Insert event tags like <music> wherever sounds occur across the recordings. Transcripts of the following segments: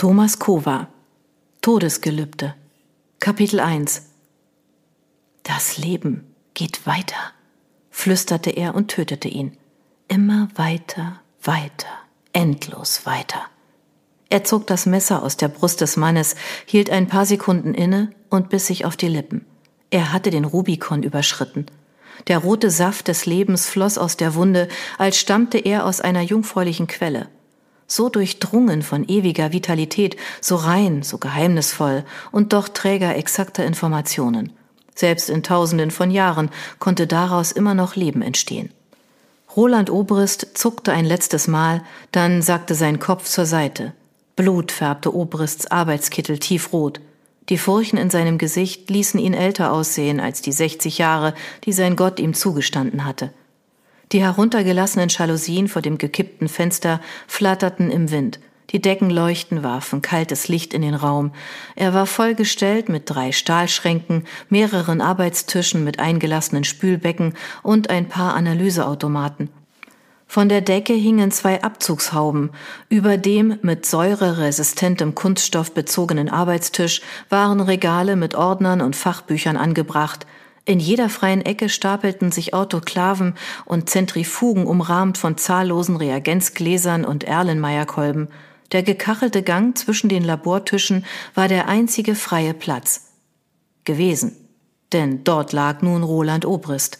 Thomas Kova Todesgelübde Kapitel 1 Das Leben geht weiter, flüsterte er und tötete ihn. Immer weiter, weiter, endlos weiter. Er zog das Messer aus der Brust des Mannes, hielt ein paar Sekunden inne und biss sich auf die Lippen. Er hatte den Rubikon überschritten. Der rote Saft des Lebens floss aus der Wunde, als stammte er aus einer jungfräulichen Quelle so durchdrungen von ewiger Vitalität, so rein, so geheimnisvoll und doch Träger exakter Informationen. Selbst in tausenden von Jahren konnte daraus immer noch Leben entstehen. Roland Obrist zuckte ein letztes Mal, dann sackte sein Kopf zur Seite. Blut färbte Obrists Arbeitskittel tiefrot. Die Furchen in seinem Gesicht ließen ihn älter aussehen als die 60 Jahre, die sein Gott ihm zugestanden hatte. Die heruntergelassenen Jalousien vor dem gekippten Fenster flatterten im Wind. Die Deckenleuchten warfen kaltes Licht in den Raum. Er war vollgestellt mit drei Stahlschränken, mehreren Arbeitstischen mit eingelassenen Spülbecken und ein paar Analyseautomaten. Von der Decke hingen zwei Abzugshauben. Über dem mit säureresistentem Kunststoff bezogenen Arbeitstisch waren Regale mit Ordnern und Fachbüchern angebracht – in jeder freien Ecke stapelten sich Autoklaven und Zentrifugen umrahmt von zahllosen Reagenzgläsern und Erlenmeyerkolben. Der gekachelte Gang zwischen den Labortischen war der einzige freie Platz. Gewesen. Denn dort lag nun Roland Obrist.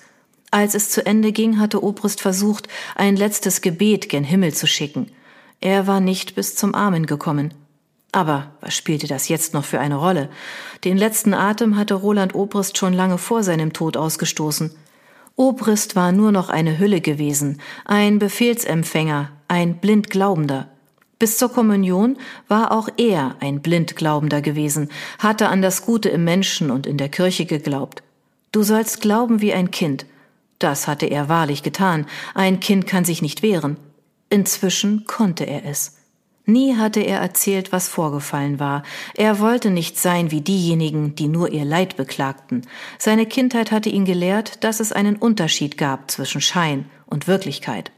Als es zu Ende ging, hatte Obrist versucht, ein letztes Gebet gen Himmel zu schicken. Er war nicht bis zum Amen gekommen. Aber was spielte das jetzt noch für eine Rolle? Den letzten Atem hatte Roland Obrist schon lange vor seinem Tod ausgestoßen. Obrist war nur noch eine Hülle gewesen, ein Befehlsempfänger, ein Blindglaubender. Bis zur Kommunion war auch er ein Blindglaubender gewesen, hatte an das Gute im Menschen und in der Kirche geglaubt. Du sollst glauben wie ein Kind. Das hatte er wahrlich getan. Ein Kind kann sich nicht wehren. Inzwischen konnte er es. Nie hatte er erzählt, was vorgefallen war. Er wollte nicht sein wie diejenigen, die nur ihr Leid beklagten. Seine Kindheit hatte ihn gelehrt, dass es einen Unterschied gab zwischen Schein und Wirklichkeit.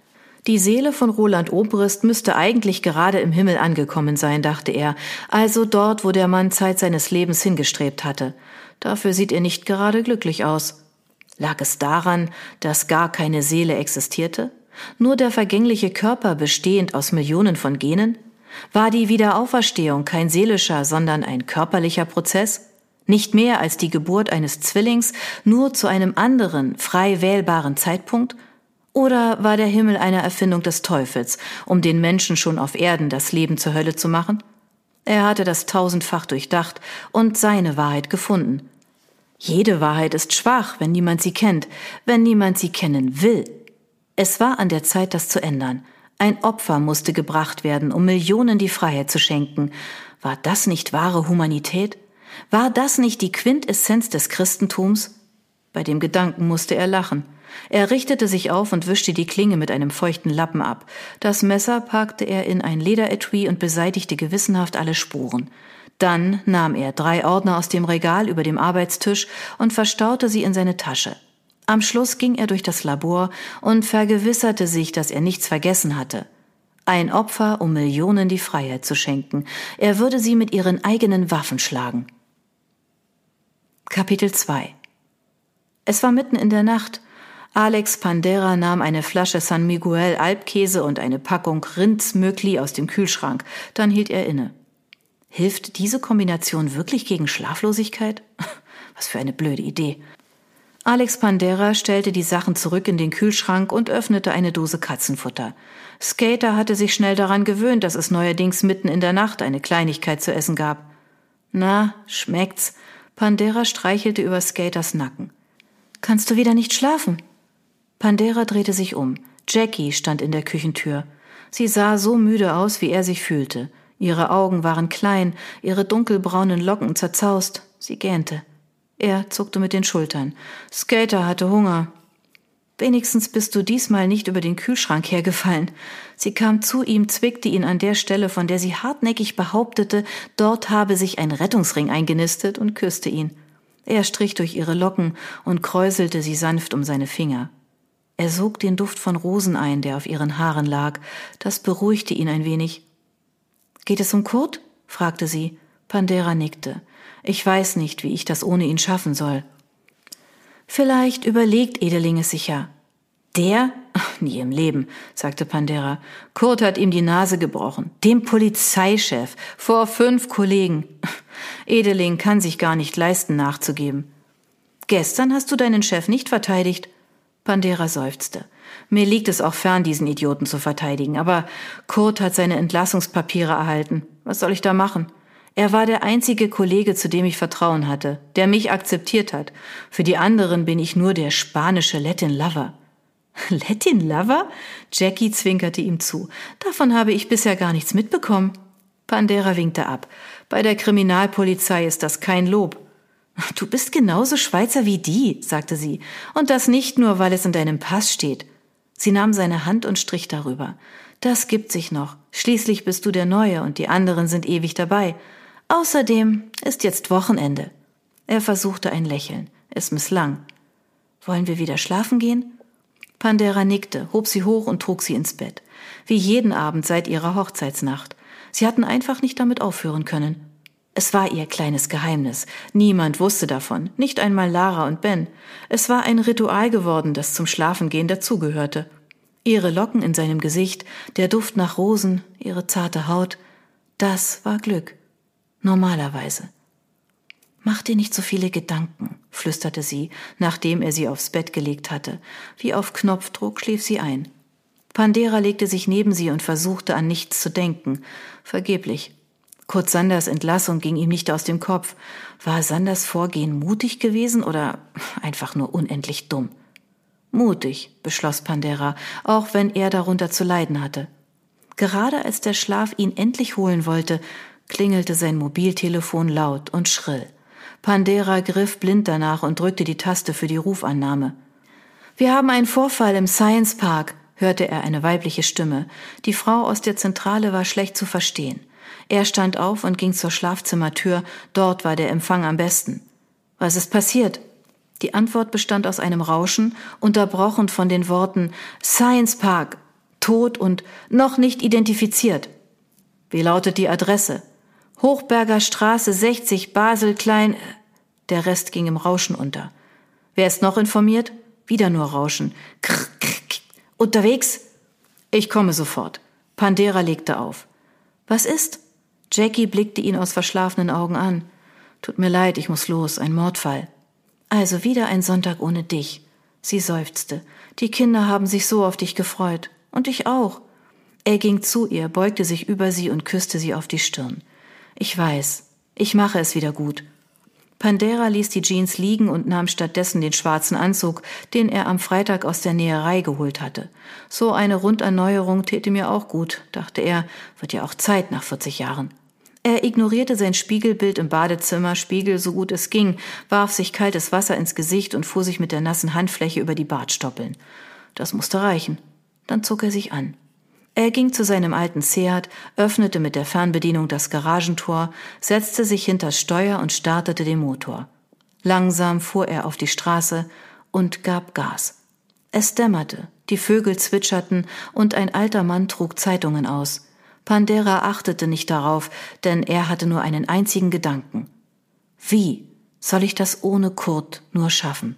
Die Seele von Roland Obrist müsste eigentlich gerade im Himmel angekommen sein, dachte er, also dort, wo der Mann Zeit seines Lebens hingestrebt hatte. Dafür sieht er nicht gerade glücklich aus. Lag es daran, dass gar keine Seele existierte? Nur der vergängliche Körper bestehend aus Millionen von Genen? War die Wiederauferstehung kein seelischer, sondern ein körperlicher Prozess? Nicht mehr als die Geburt eines Zwillings, nur zu einem anderen, frei wählbaren Zeitpunkt? Oder war der Himmel eine Erfindung des Teufels, um den Menschen schon auf Erden das Leben zur Hölle zu machen? Er hatte das tausendfach durchdacht und seine Wahrheit gefunden. Jede Wahrheit ist schwach, wenn niemand sie kennt, wenn niemand sie kennen will. Es war an der Zeit, das zu ändern. Ein Opfer musste gebracht werden, um Millionen die Freiheit zu schenken. War das nicht wahre Humanität? War das nicht die Quintessenz des Christentums? Bei dem Gedanken musste er lachen. Er richtete sich auf und wischte die Klinge mit einem feuchten Lappen ab. Das Messer packte er in ein Lederetui und beseitigte gewissenhaft alle Spuren. Dann nahm er drei Ordner aus dem Regal über dem Arbeitstisch und verstaute sie in seine Tasche. Am Schluss ging er durch das Labor und vergewisserte sich, dass er nichts vergessen hatte. Ein Opfer, um Millionen die Freiheit zu schenken. Er würde sie mit ihren eigenen Waffen schlagen. Kapitel 2 Es war mitten in der Nacht. Alex Pandera nahm eine Flasche San Miguel Alpkäse und eine Packung Rindsmögli aus dem Kühlschrank. Dann hielt er inne. Hilft diese Kombination wirklich gegen Schlaflosigkeit? <laughs> Was für eine blöde Idee. Alex Pandera stellte die Sachen zurück in den Kühlschrank und öffnete eine Dose Katzenfutter. Skater hatte sich schnell daran gewöhnt, dass es neuerdings mitten in der Nacht eine Kleinigkeit zu essen gab. Na, schmeckt's? Pandera streichelte über Skaters Nacken. Kannst du wieder nicht schlafen? Pandera drehte sich um. Jackie stand in der Küchentür. Sie sah so müde aus, wie er sich fühlte. Ihre Augen waren klein, ihre dunkelbraunen Locken zerzaust. Sie gähnte. Er zuckte mit den Schultern. Skater hatte Hunger. Wenigstens bist du diesmal nicht über den Kühlschrank hergefallen. Sie kam zu ihm, zwickte ihn an der Stelle, von der sie hartnäckig behauptete, dort habe sich ein Rettungsring eingenistet und küsste ihn. Er strich durch ihre Locken und kräuselte sie sanft um seine Finger. Er sog den Duft von Rosen ein, der auf ihren Haaren lag. Das beruhigte ihn ein wenig. Geht es um Kurt? fragte sie. Pandera nickte. Ich weiß nicht, wie ich das ohne ihn schaffen soll. Vielleicht überlegt Edeling es sich ja. Der? Nie im Leben, sagte Pandera. Kurt hat ihm die Nase gebrochen. Dem Polizeichef. Vor fünf Kollegen. Edeling kann sich gar nicht leisten, nachzugeben. Gestern hast du deinen Chef nicht verteidigt. Pandera seufzte. Mir liegt es auch fern, diesen Idioten zu verteidigen, aber Kurt hat seine Entlassungspapiere erhalten. Was soll ich da machen? Er war der einzige Kollege, zu dem ich Vertrauen hatte, der mich akzeptiert hat. Für die anderen bin ich nur der spanische Latin Lover. <laughs> Latin Lover? Jackie zwinkerte ihm zu. Davon habe ich bisher gar nichts mitbekommen. Pandera winkte ab. Bei der Kriminalpolizei ist das kein Lob. <laughs> Du bist genauso Schweizer wie die, sagte sie, und das nicht nur, weil es in deinem Pass steht. Sie nahm seine Hand und strich darüber. Das gibt sich noch. Schließlich bist du der Neue und die anderen sind ewig dabei. Außerdem ist jetzt Wochenende. Er versuchte ein Lächeln. Es misslang. Wollen wir wieder schlafen gehen? Pandera nickte, hob sie hoch und trug sie ins Bett. Wie jeden Abend seit ihrer Hochzeitsnacht. Sie hatten einfach nicht damit aufhören können. Es war ihr kleines Geheimnis. Niemand wusste davon, nicht einmal Lara und Ben. Es war ein Ritual geworden, das zum Schlafengehen dazugehörte. Ihre Locken in seinem Gesicht, der Duft nach Rosen, ihre zarte Haut, das war Glück. Normalerweise. Mach dir nicht so viele Gedanken, flüsterte sie, nachdem er sie aufs Bett gelegt hatte. Wie auf Knopfdruck schlief sie ein. Pandera legte sich neben sie und versuchte an nichts zu denken. Vergeblich. Kurt Sanders Entlassung ging ihm nicht aus dem Kopf. War Sanders Vorgehen mutig gewesen oder einfach nur unendlich dumm? Mutig, beschloss Pandera, auch wenn er darunter zu leiden hatte. Gerade als der Schlaf ihn endlich holen wollte, klingelte sein Mobiltelefon laut und schrill. Pandera griff blind danach und drückte die Taste für die Rufannahme. Wir haben einen Vorfall im Science Park, hörte er eine weibliche Stimme. Die Frau aus der Zentrale war schlecht zu verstehen. Er stand auf und ging zur Schlafzimmertür, dort war der Empfang am besten. Was ist passiert? Die Antwort bestand aus einem Rauschen, unterbrochen von den Worten Science Park, tot und noch nicht identifiziert. Wie lautet die Adresse? Hochberger Straße 60, Basel Klein. Der Rest ging im Rauschen unter. Wer ist noch informiert? Wieder nur Rauschen. Krr, krr, krr. Unterwegs? Ich komme sofort. Pandera legte auf. Was ist? Jackie blickte ihn aus verschlafenen Augen an. Tut mir leid, ich muss los, ein Mordfall. Also wieder ein Sonntag ohne dich. Sie seufzte. Die Kinder haben sich so auf dich gefreut. Und ich auch. Er ging zu ihr, beugte sich über sie und küsste sie auf die Stirn. Ich weiß. Ich mache es wieder gut. Pandera ließ die Jeans liegen und nahm stattdessen den schwarzen Anzug, den er am Freitag aus der Näherei geholt hatte. So eine Runderneuerung täte mir auch gut, dachte er, wird ja auch Zeit nach 40 Jahren. Er ignorierte sein Spiegelbild im Badezimmer, Spiegel so gut es ging, warf sich kaltes Wasser ins Gesicht und fuhr sich mit der nassen Handfläche über die Bartstoppeln. Das musste reichen. Dann zog er sich an. Er ging zu seinem alten Seat, öffnete mit der Fernbedienung das Garagentor, setzte sich hinters Steuer und startete den Motor. Langsam fuhr er auf die Straße und gab Gas. Es dämmerte, die Vögel zwitscherten und ein alter Mann trug Zeitungen aus. Pandera achtete nicht darauf, denn er hatte nur einen einzigen Gedanken. Wie soll ich das ohne Kurt nur schaffen?